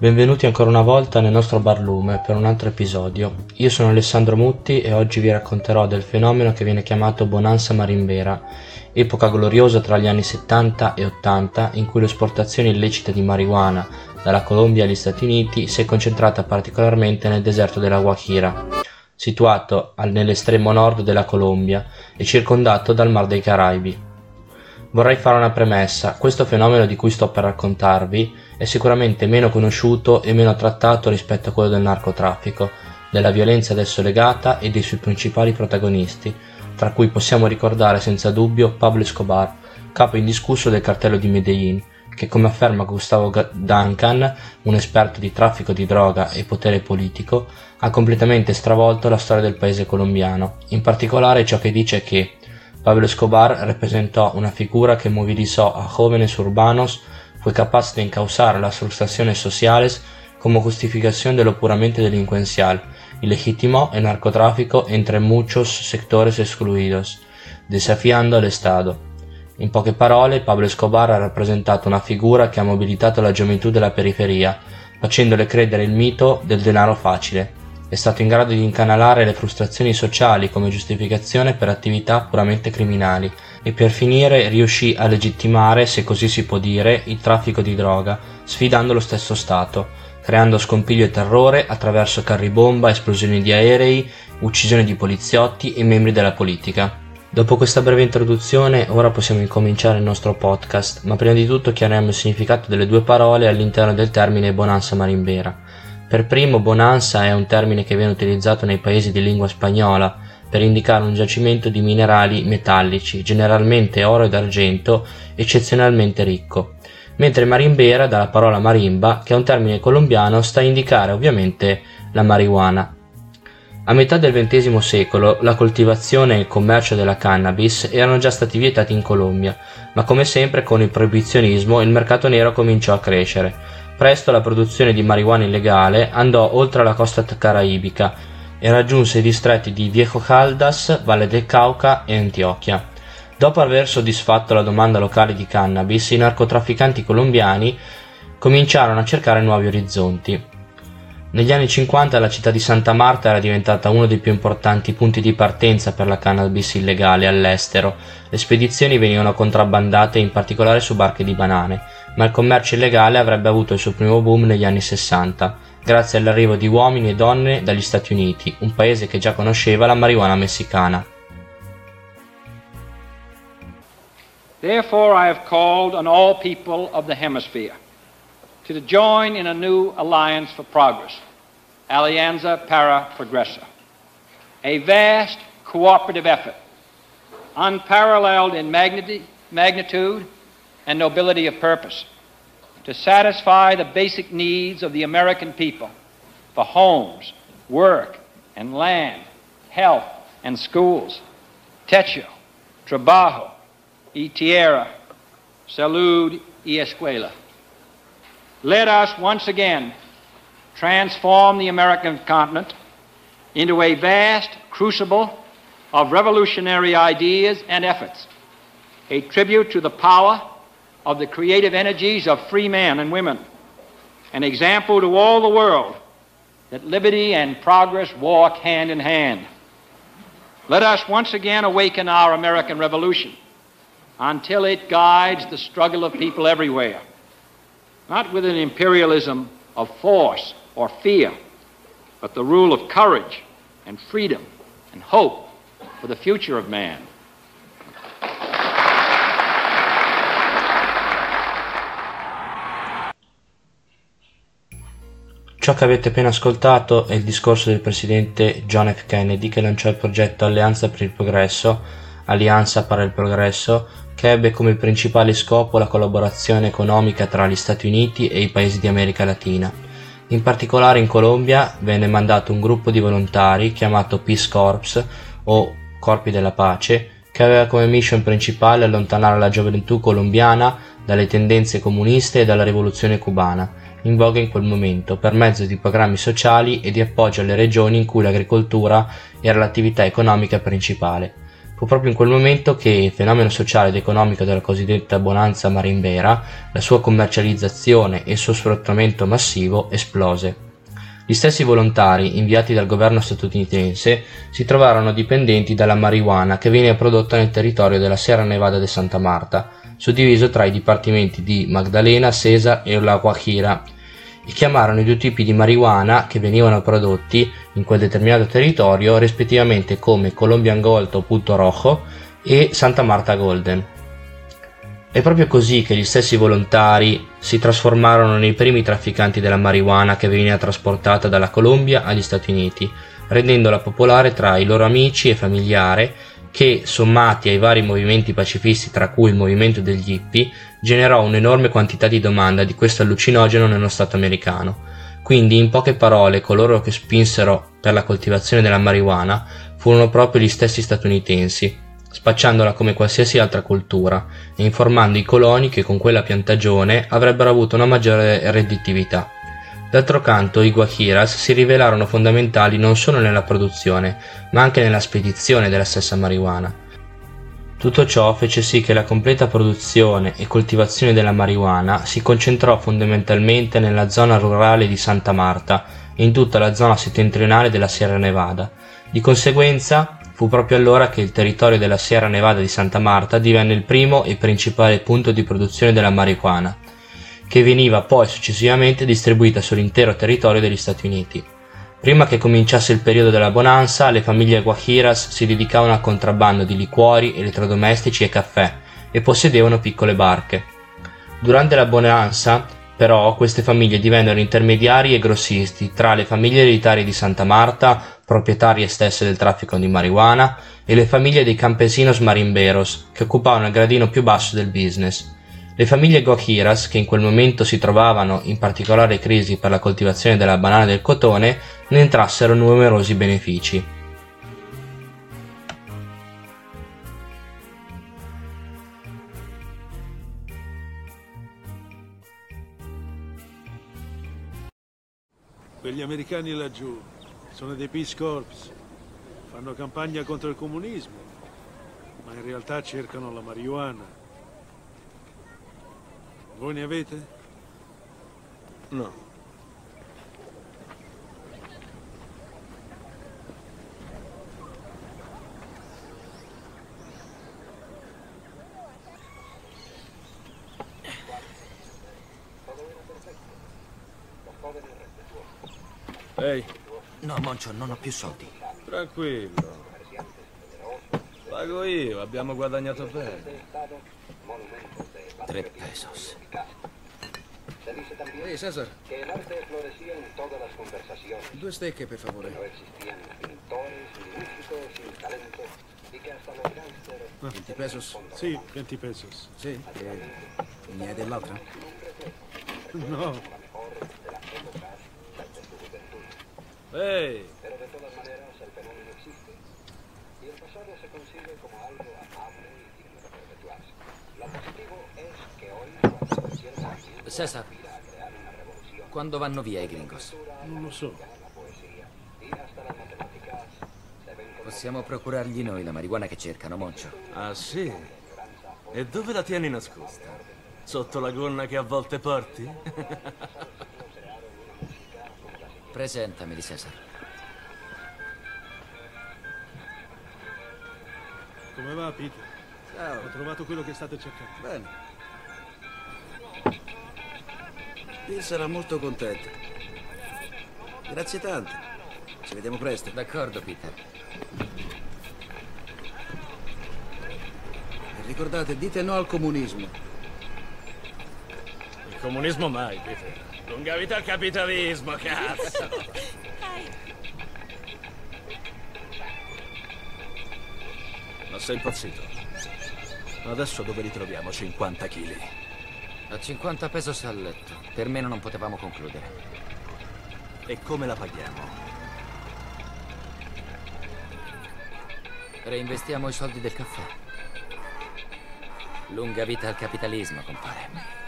Benvenuti ancora una volta nel nostro barlume per un altro episodio. Io sono Alessandro Mutti e oggi vi racconterò del fenomeno che viene chiamato Bonanza Marimbera, epoca gloriosa tra gli anni 70 e 80 in cui l'esportazione illecita di marijuana dalla Colombia agli Stati Uniti si è concentrata particolarmente nel deserto della Guajira, situato nell'estremo nord della Colombia e circondato dal Mar dei Caraibi. Vorrei fare una premessa, questo fenomeno di cui sto per raccontarvi è sicuramente meno conosciuto e meno trattato rispetto a quello del narcotraffico, della violenza adesso legata e dei suoi principali protagonisti, tra cui possiamo ricordare senza dubbio Pablo Escobar, capo indiscusso del cartello di Medellin, che come afferma Gustavo Duncan, un esperto di traffico di droga e potere politico, ha completamente stravolto la storia del paese colombiano. In particolare ciò che dice che Pablo Escobar rappresentò una figura que movilizó a jóvenes urbanos, fue capaz de encauzar las frustraciones sociales como justificación de lo puramente delincuencial y legitimó el narcotráfico entre muchos sectores excluidos, desafiando al Estado. In poche parole, Pablo Escobar ha rappresentato una figura che ha mobilitato la gioventù della periferia, facendole credere il mito del denaro facile, è stato in grado di incanalare le frustrazioni sociali come giustificazione per attività puramente criminali e per finire riuscì a legittimare, se così si può dire, il traffico di droga, sfidando lo stesso Stato, creando scompiglio e terrore attraverso carri bomba, esplosioni di aerei, uccisioni di poliziotti e membri della politica. Dopo questa breve introduzione, ora possiamo incominciare il nostro podcast, ma prima di tutto chiariamo il significato delle due parole all'interno del termine bonanza marimbera. Per primo bonanza è un termine che viene utilizzato nei paesi di lingua spagnola per indicare un giacimento di minerali metallici, generalmente oro ed argento, eccezionalmente ricco, mentre marimbera dalla parola marimba, che è un termine colombiano, sta a indicare ovviamente la marijuana. A metà del XX secolo la coltivazione e il commercio della cannabis erano già stati vietati in Colombia, ma come sempre con il proibizionismo il mercato nero cominciò a crescere, Presto la produzione di marijuana illegale andò oltre la costa caraibica e raggiunse i distretti di Viejo Caldas, Valle del Cauca e Antiochia. Dopo aver soddisfatto la domanda locale di cannabis, i narcotrafficanti colombiani cominciarono a cercare nuovi orizzonti. Negli anni 50 la città di Santa Marta era diventata uno dei più importanti punti di partenza per la cannabis illegale all'estero. Le spedizioni venivano contrabbandate in particolare su barche di banane, ma il commercio illegale avrebbe avuto il suo primo boom negli anni 60, grazie all'arrivo di uomini e donne dagli Stati Uniti, un paese che già conosceva la marijuana messicana. Therefore I have called on all people of the hemisphere to join in a new alliance for progress, Alianza para Progresso, a vast cooperative effort, unparalleled in magnitude and nobility of purpose, to satisfy the basic needs of the American people for homes, work, and land, health, and schools, techo, trabajo, y tierra, salud y escuela. Let us once again transform the American continent into a vast crucible of revolutionary ideas and efforts, a tribute to the power of the creative energies of free men and women, an example to all the world that liberty and progress walk hand in hand. Let us once again awaken our American Revolution until it guides the struggle of people everywhere not with an imperialism of force or fear, but the rule of courage and freedom and hope for the future of man. Ciò che avete appena ascoltato è il discorso del presidente John F. Kennedy che lanciò il progetto Alleanza per il Progresso, Alleanza para il Progresso, che ebbe come principale scopo la collaborazione economica tra gli Stati Uniti e i paesi di America Latina. In particolare in Colombia venne mandato un gruppo di volontari chiamato Peace Corps o Corpi della Pace, che aveva come mission principale allontanare la gioventù colombiana dalle tendenze comuniste e dalla rivoluzione cubana, in voga in quel momento, per mezzo di programmi sociali e di appoggio alle regioni in cui l'agricoltura era l'attività economica principale. Fu proprio in quel momento che il fenomeno sociale ed economico della cosiddetta bonanza marimbera, la sua commercializzazione e il suo sfruttamento massivo esplose. Gli stessi volontari, inviati dal governo statunitense, si trovarono dipendenti dalla marijuana che veniva prodotta nel territorio della Sierra Nevada de Santa Marta, suddiviso tra i dipartimenti di Magdalena, Cesar e La Guajira, chiamarono i due tipi di marijuana che venivano prodotti in quel determinato territorio rispettivamente come Colombian Gold o Punto Rojo e Santa Marta Golden. È proprio così che gli stessi volontari si trasformarono nei primi trafficanti della marijuana che veniva trasportata dalla Colombia agli Stati Uniti, rendendola popolare tra i loro amici e familiari che, sommati ai vari movimenti pacifisti tra cui il movimento degli hippie, generò un'enorme quantità di domanda di questo allucinogeno nello Stato americano. Quindi, in poche parole, coloro che spinsero per la coltivazione della marijuana furono proprio gli stessi statunitensi, spacciandola come qualsiasi altra cultura e informando i coloni che con quella piantagione avrebbero avuto una maggiore redditività. D'altro canto i guajiras si rivelarono fondamentali non solo nella produzione, ma anche nella spedizione della stessa marijuana. Tutto ciò fece sì che la completa produzione e coltivazione della marijuana si concentrò fondamentalmente nella zona rurale di Santa Marta e in tutta la zona settentrionale della Sierra Nevada. Di conseguenza, Fu proprio allora che il territorio della Sierra Nevada di Santa Marta divenne il primo e principale punto di produzione della marijuana, che veniva poi successivamente distribuita sull'intero territorio degli Stati Uniti. Prima che cominciasse il periodo della bonanza, le famiglie guajiras si dedicavano al contrabbando di liquori, elettrodomestici e caffè e possedevano piccole barche. Durante la bonanza, però, queste famiglie divennero intermediari e grossisti tra le famiglie ereditarie di Santa Marta, proprietarie stesse del traffico di marijuana, e le famiglie dei campesinos marimberos, che occupavano il gradino più basso del business. Le famiglie Guajiras, che in quel momento si trovavano in particolare crisi per la coltivazione della banana e del cotone, ne entrassero numerosi benefici. Quegli americani laggiù sono dei Peace Corps, fanno campagna contro il comunismo, ma in realtà cercano la marijuana. Voi ne avete? No. Ehi, No, Moncio, non ho più soldi. Tranquillo. Pago io, abbiamo guadagnato bene. Tre pesos. Ehi, Cesar. Due stecche, per favore. 20 pesos? sì, 20 pesos. Sì. E ne hai dell'altra? No, Ehi, Cesar, quando vanno via i gringos? non lo so. Possiamo procurargli noi la marijuana che cercano, Moncio. ah sì? E dove la tieni nascosta? Sotto la gonna che a volte porti? Presentami di Cesar. Come va, Peter? Ciao. Ho trovato quello che state cercando. Bene. Bill sarà molto contento. Grazie tante. Ci vediamo presto. D'accordo, Peter. E ricordate, dite no al comunismo. Il comunismo mai, Peter. Lunga vita al capitalismo, cazzo! Ma sei impazzito? Adesso dove li troviamo 50 kg? A 50 pesos al letto. Per meno non potevamo concludere. E come la paghiamo? Reinvestiamo i soldi del caffè. Lunga vita al capitalismo, compare.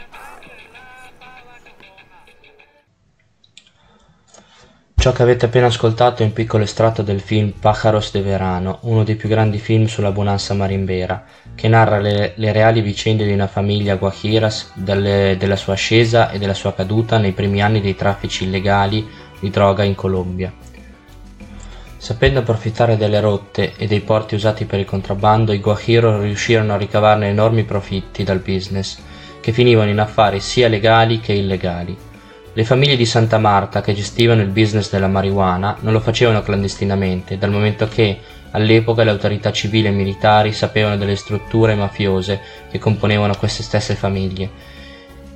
Ciò che avete appena ascoltato è un piccolo estratto del film Pájaros de Verano, uno dei più grandi film sulla bonanza marimbera, che narra le, le reali vicende di una famiglia guajiras, delle, della sua ascesa e della sua caduta nei primi anni dei traffici illegali di droga in Colombia. Sapendo approfittare delle rotte e dei porti usati per il contrabbando, i guajiros riuscirono a ricavarne enormi profitti dal business, che finivano in affari sia legali che illegali. Le famiglie di Santa Marta che gestivano il business della marijuana non lo facevano clandestinamente, dal momento che all'epoca le autorità civili e militari sapevano delle strutture mafiose che componevano queste stesse famiglie,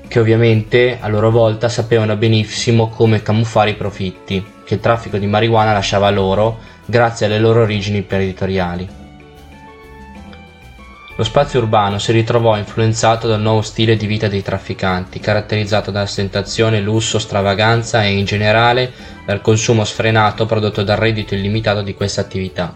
che ovviamente a loro volta sapevano benissimo come camuffare i profitti che il traffico di marijuana lasciava loro grazie alle loro origini imprenditoriali. Lo spazio urbano si ritrovò influenzato dal nuovo stile di vita dei trafficanti, caratterizzato da ostentazione, lusso, stravaganza e in generale dal consumo sfrenato prodotto dal reddito illimitato di questa attività.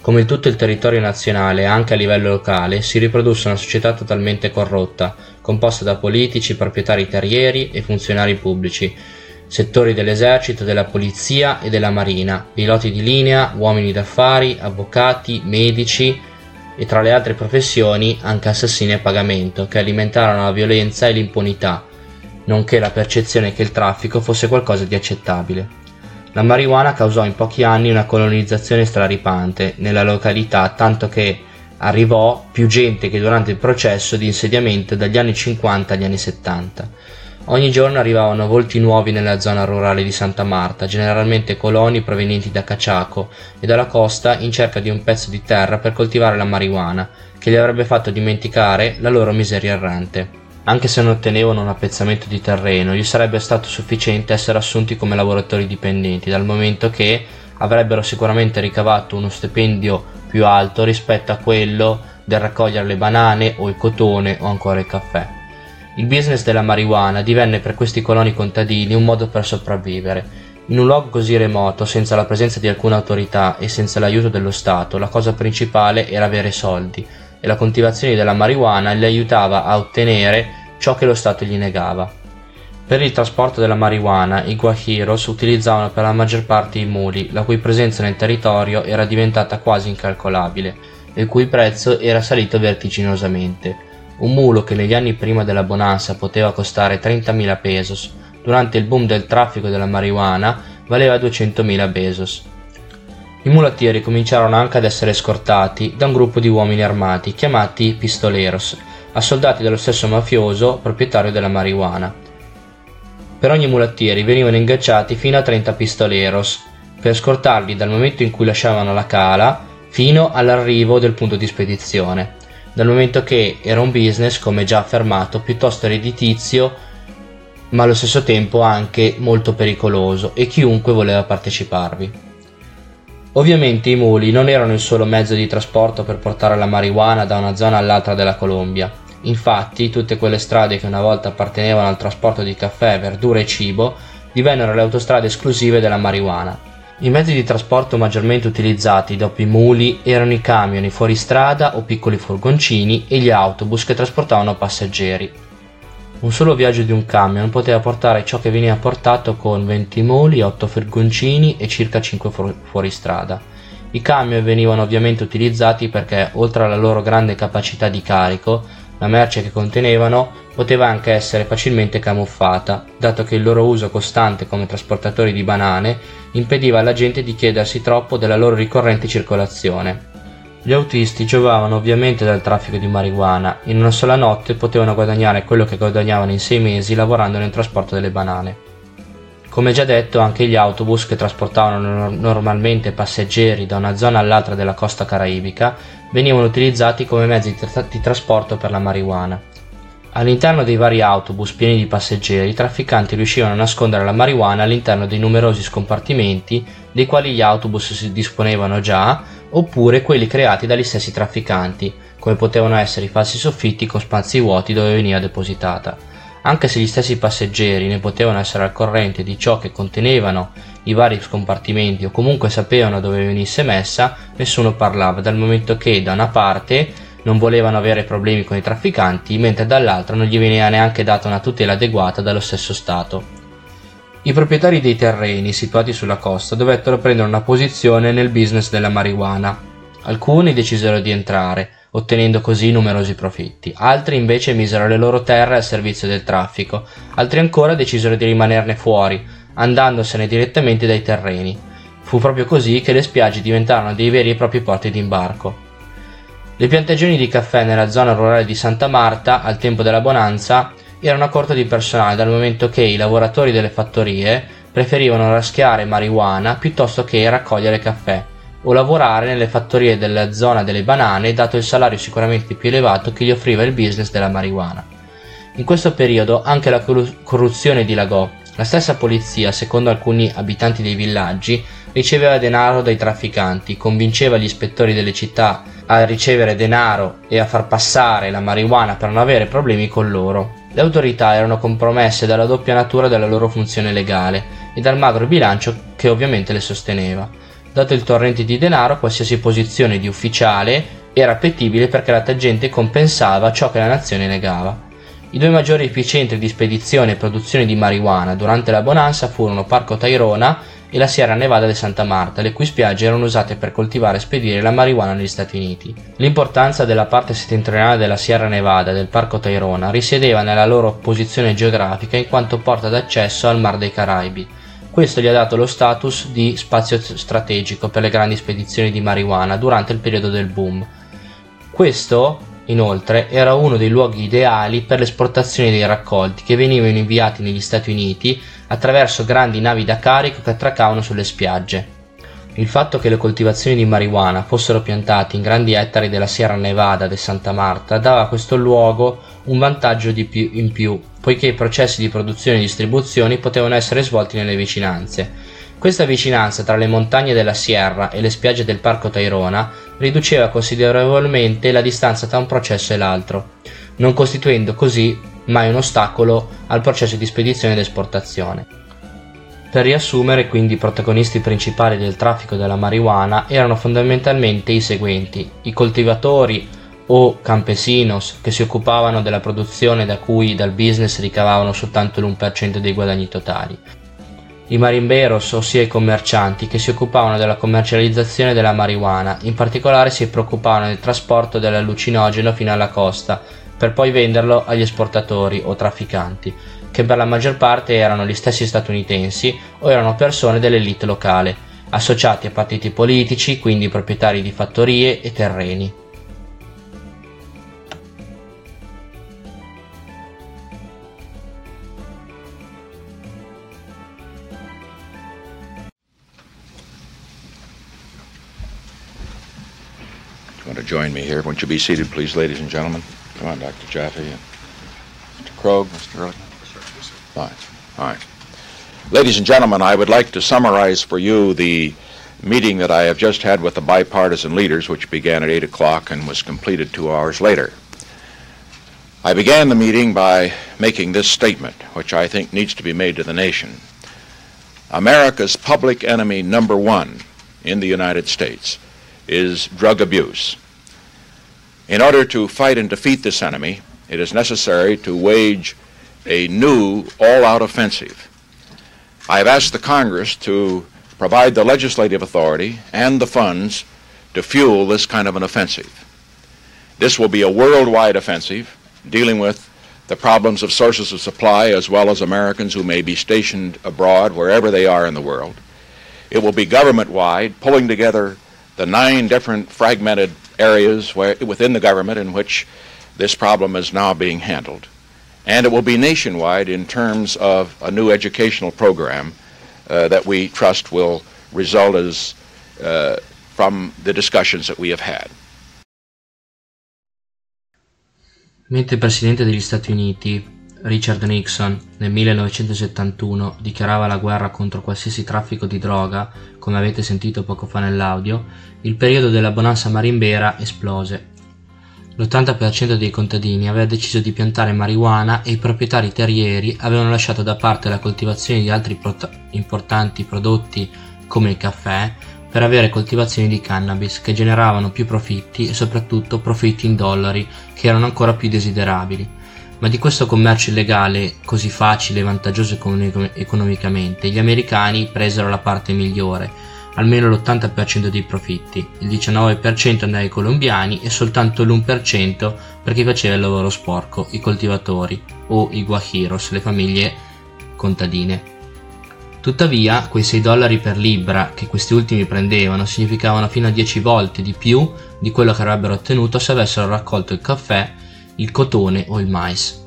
Come in tutto il territorio nazionale, anche a livello locale, si riprodusse una società totalmente corrotta, composta da politici, proprietari terrieri e funzionari pubblici, settori dell'esercito, della polizia e della marina, piloti di linea, uomini d'affari, avvocati, medici, e tra le altre professioni anche assassini a pagamento che alimentarono la violenza e l'impunità, nonché la percezione che il traffico fosse qualcosa di accettabile. La marijuana causò in pochi anni una colonizzazione straripante nella località, tanto che arrivò più gente che durante il processo di insediamento dagli anni 50 agli anni 70 Ogni giorno arrivavano volti nuovi nella zona rurale di Santa Marta, generalmente coloni provenienti da Caciaco e dalla costa in cerca di un pezzo di terra per coltivare la marijuana, che gli avrebbe fatto dimenticare la loro miseria errante. Anche se non ottenevano un appezzamento di terreno, gli sarebbe stato sufficiente essere assunti come lavoratori dipendenti, dal momento che avrebbero sicuramente ricavato uno stipendio più alto rispetto a quello del raccogliere le banane o il cotone o ancora il caffè. Il business della marijuana divenne per questi coloni contadini un modo per sopravvivere. In un luogo così remoto, senza la presenza di alcuna autorità e senza l'aiuto dello Stato, la cosa principale era avere soldi e la coltivazione della marijuana li aiutava a ottenere ciò che lo Stato gli negava. Per il trasporto della marijuana i guajiros utilizzavano per la maggior parte i muli, la cui presenza nel territorio era diventata quasi incalcolabile e il cui prezzo era salito vertiginosamente. Un mulo che negli anni prima della bonanza poteva costare 30.000 pesos, durante il boom del traffico della marijuana valeva 200.000 pesos. I mulattieri cominciarono anche ad essere scortati da un gruppo di uomini armati chiamati pistoleros, assoldati dallo stesso mafioso proprietario della marijuana. Per ogni mulattieri venivano ingaggiati fino a 30 pistoleros per scortarli dal momento in cui lasciavano la cala fino all'arrivo del punto di spedizione dal momento che era un business, come già affermato, piuttosto redditizio, ma allo stesso tempo anche molto pericoloso e chiunque voleva parteciparvi. Ovviamente i muli non erano il solo mezzo di trasporto per portare la marijuana da una zona all'altra della Colombia. Infatti, tutte quelle strade che una volta appartenevano al trasporto di caffè, verdura e cibo divennero le autostrade esclusive della marijuana i mezzi di trasporto maggiormente utilizzati dopo i muli erano i camion, i fuoristrada o piccoli furgoncini e gli autobus che trasportavano passeggeri. Un solo viaggio di un camion poteva portare ciò che veniva portato con 20 muli, 8 furgoncini e circa 5 fuoristrada. I camion venivano ovviamente utilizzati perché, oltre alla loro grande capacità di carico, la merce che contenevano poteva anche essere facilmente camuffata, dato che il loro uso costante come trasportatori di banane impediva alla gente di chiedersi troppo della loro ricorrente circolazione. Gli autisti giovavano ovviamente dal traffico di marijuana, in una sola notte potevano guadagnare quello che guadagnavano in sei mesi lavorando nel trasporto delle banane. Come già detto, anche gli autobus che trasportavano normalmente passeggeri da una zona all'altra della costa caraibica venivano utilizzati come mezzi di, tra- di trasporto per la marijuana. All'interno dei vari autobus pieni di passeggeri, i trafficanti riuscivano a nascondere la marijuana all'interno dei numerosi scompartimenti dei quali gli autobus si disponevano già, oppure quelli creati dagli stessi trafficanti, come potevano essere i falsi soffitti con spazi vuoti dove veniva depositata. Anche se gli stessi passeggeri ne potevano essere al corrente di ciò che contenevano i vari scompartimenti o comunque sapevano dove venisse messa, nessuno parlava, dal momento che da una parte non volevano avere problemi con i trafficanti, mentre dall'altra non gli veniva neanche data una tutela adeguata dallo stesso Stato. I proprietari dei terreni situati sulla costa dovettero prendere una posizione nel business della marijuana. Alcuni decisero di entrare, ottenendo così numerosi profitti. Altri invece misero le loro terre al servizio del traffico. Altri ancora decisero di rimanerne fuori, andandosene direttamente dai terreni. Fu proprio così che le spiagge diventarono dei veri e propri porti d'imbarco. Le piantagioni di caffè nella zona rurale di Santa Marta, al tempo della bonanza, erano a corto di personale dal momento che i lavoratori delle fattorie preferivano raschiare marijuana piuttosto che raccogliere caffè o lavorare nelle fattorie della zona delle banane dato il salario sicuramente più elevato che gli offriva il business della marijuana. In questo periodo anche la corruzione dilagò. La stessa polizia, secondo alcuni abitanti dei villaggi, riceveva denaro dai trafficanti, convinceva gli ispettori delle città a ricevere denaro e a far passare la marijuana per non avere problemi con loro. Le autorità erano compromesse dalla doppia natura della loro funzione legale e dal magro bilancio che ovviamente le sosteneva. Dato il torrente di denaro, qualsiasi posizione di ufficiale era appetibile perché la gente compensava ciò che la nazione negava. I due maggiori epicentri di spedizione e produzione di marijuana durante la bonanza furono Parco Tairona e la Sierra Nevada di Santa Marta, le cui spiagge erano usate per coltivare e spedire la marijuana negli Stati Uniti. L'importanza della parte settentrionale della Sierra Nevada e del Parco Tairona risiedeva nella loro posizione geografica in quanto porta d'accesso al Mar dei Caraibi. Questo gli ha dato lo status di spazio strategico per le grandi spedizioni di marijuana durante il periodo del boom. Questo Inoltre era uno dei luoghi ideali per l'esportazione dei raccolti che venivano inviati negli Stati Uniti attraverso grandi navi da carico che attraccavano sulle spiagge. Il fatto che le coltivazioni di marijuana fossero piantate in grandi ettari della Sierra Nevada de Santa Marta dava a questo luogo un vantaggio più in più, poiché i processi di produzione e distribuzione potevano essere svolti nelle vicinanze. Questa vicinanza tra le montagne della Sierra e le spiagge del Parco Tairona riduceva considerevolmente la distanza tra un processo e l'altro, non costituendo così mai un ostacolo al processo di spedizione ed esportazione. Per riassumere, quindi, i protagonisti principali del traffico della marijuana erano fondamentalmente i seguenti: i coltivatori o campesinos che si occupavano della produzione da cui dal business ricavavano soltanto l'1% dei guadagni totali, i marimberos, ossia i commercianti, che si occupavano della commercializzazione della marijuana, in particolare si preoccupavano del trasporto dell'allucinogeno fino alla costa, per poi venderlo agli esportatori o trafficanti, che per la maggior parte erano gli stessi statunitensi o erano persone dell'elite locale, associati a partiti politici, quindi proprietari di fattorie e terreni. join me here. Won't you be seated, please, ladies and gentlemen? Come on, Dr. Jaffe. Mr. Krogh, Mr. Early. Fine. All right. Ladies and gentlemen, I would like to summarize for you the meeting that I have just had with the bipartisan leaders, which began at 8 o'clock and was completed two hours later. I began the meeting by making this statement, which I think needs to be made to the nation. America's public enemy number one in the United States is drug abuse. In order to fight and defeat this enemy, it is necessary to wage a new all out offensive. I have asked the Congress to provide the legislative authority and the funds to fuel this kind of an offensive. This will be a worldwide offensive dealing with the problems of sources of supply as well as Americans who may be stationed abroad wherever they are in the world. It will be government wide, pulling together the nine different fragmented areas where, within the government in which this problem is now being handled. And it will be nationwide in terms of a new educational program uh, that we trust will result as uh, from the discussions that we have had. Mentre il Presidente degli Stati Uniti Richard Nixon nel 1971 dichiarava la guerra contro qualsiasi traffico di droga, come avete sentito poco fa nell'audio, il periodo della bonanza marimbera esplose. L'80% dei contadini aveva deciso di piantare marijuana e i proprietari terrieri avevano lasciato da parte la coltivazione di altri prot- importanti prodotti come il caffè per avere coltivazioni di cannabis che generavano più profitti e soprattutto profitti in dollari che erano ancora più desiderabili Ma di questo commercio illegale, così facile e vantaggioso economicamente, gli americani presero la parte migliore, almeno l'80% dei profitti, il 19% andava ai colombiani e soltanto l'1% per chi faceva il lavoro sporco, i coltivatori o i guajiros, le famiglie contadine. Tuttavia, quei 6 dollari per libra che questi ultimi prendevano significavano fino a 10 volte di più di quello che avrebbero ottenuto se avessero raccolto il caffè, il cotone o il mais.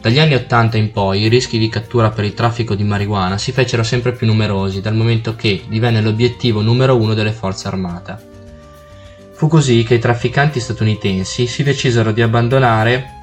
Dagli anni 80 in poi i rischi di cattura per il traffico di marijuana si fecero sempre più numerosi dal momento che divenne l'obiettivo numero uno delle forze armate. Fu così che i trafficanti statunitensi si decisero di abbandonare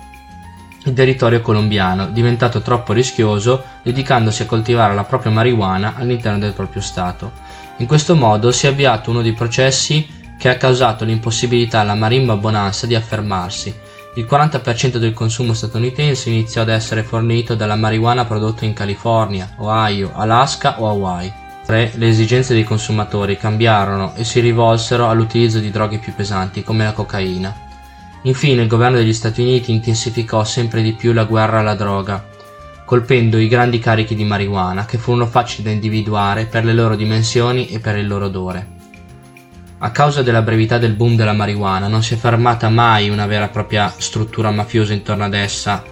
il territorio colombiano, diventato troppo rischioso, dedicandosi a coltivare la propria marijuana all'interno del proprio Stato. In questo modo si è avviato uno dei processi che ha causato l'impossibilità alla marimba bonanza di affermarsi, il 40% del consumo statunitense iniziò ad essere fornito dalla marijuana prodotta in California, Ohio, Alaska o Hawaii. Le esigenze dei consumatori cambiarono e si rivolsero all'utilizzo di droghe più pesanti come la cocaina. Infine il governo degli Stati Uniti intensificò sempre di più la guerra alla droga, colpendo i grandi carichi di marijuana che furono facili da individuare per le loro dimensioni e per il loro odore. A causa della brevità del boom della marijuana non si è fermata mai una vera e propria struttura mafiosa intorno ad essa.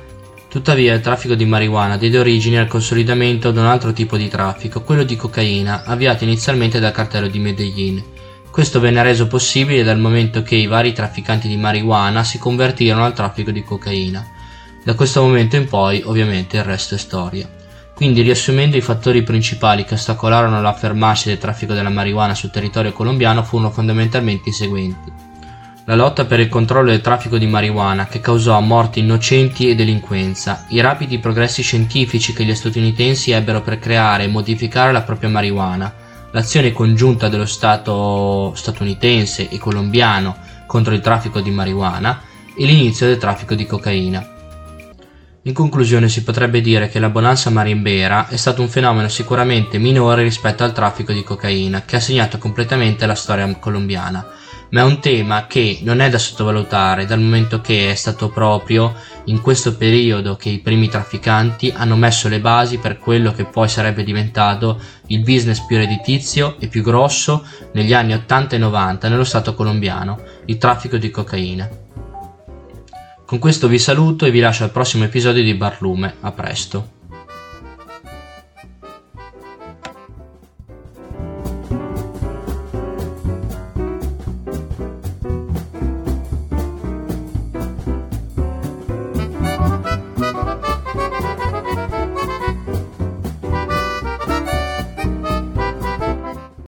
Tuttavia il traffico di marijuana diede origine al consolidamento di un altro tipo di traffico, quello di cocaina, avviato inizialmente dal cartello di Medellin. Questo venne reso possibile dal momento che i vari trafficanti di marijuana si convertirono al traffico di cocaina. Da questo momento in poi, ovviamente, il resto è storia. Quindi, riassumendo, i fattori principali che ostacolarono l'affermarsi del traffico della marijuana sul territorio colombiano furono fondamentalmente i seguenti. La lotta per il controllo del traffico di marijuana che causò morti innocenti e delinquenza, i rapidi progressi scientifici che gli statunitensi ebbero per creare e modificare la propria marijuana, l'azione congiunta dello Stato statunitense e colombiano contro il traffico di marijuana e l'inizio del traffico di cocaina. In conclusione si potrebbe dire che la bonanza marimbera è stato un fenomeno sicuramente minore rispetto al traffico di cocaina, che ha segnato completamente la storia colombiana, ma è un tema che non è da sottovalutare dal momento che è stato proprio in questo periodo che i primi trafficanti hanno messo le basi per quello che poi sarebbe diventato il business più redditizio e più grosso negli anni 80 e 90 nello stato colombiano, il traffico di cocaina. Con questo vi saluto e vi lascio al prossimo episodio di Barlume. A presto.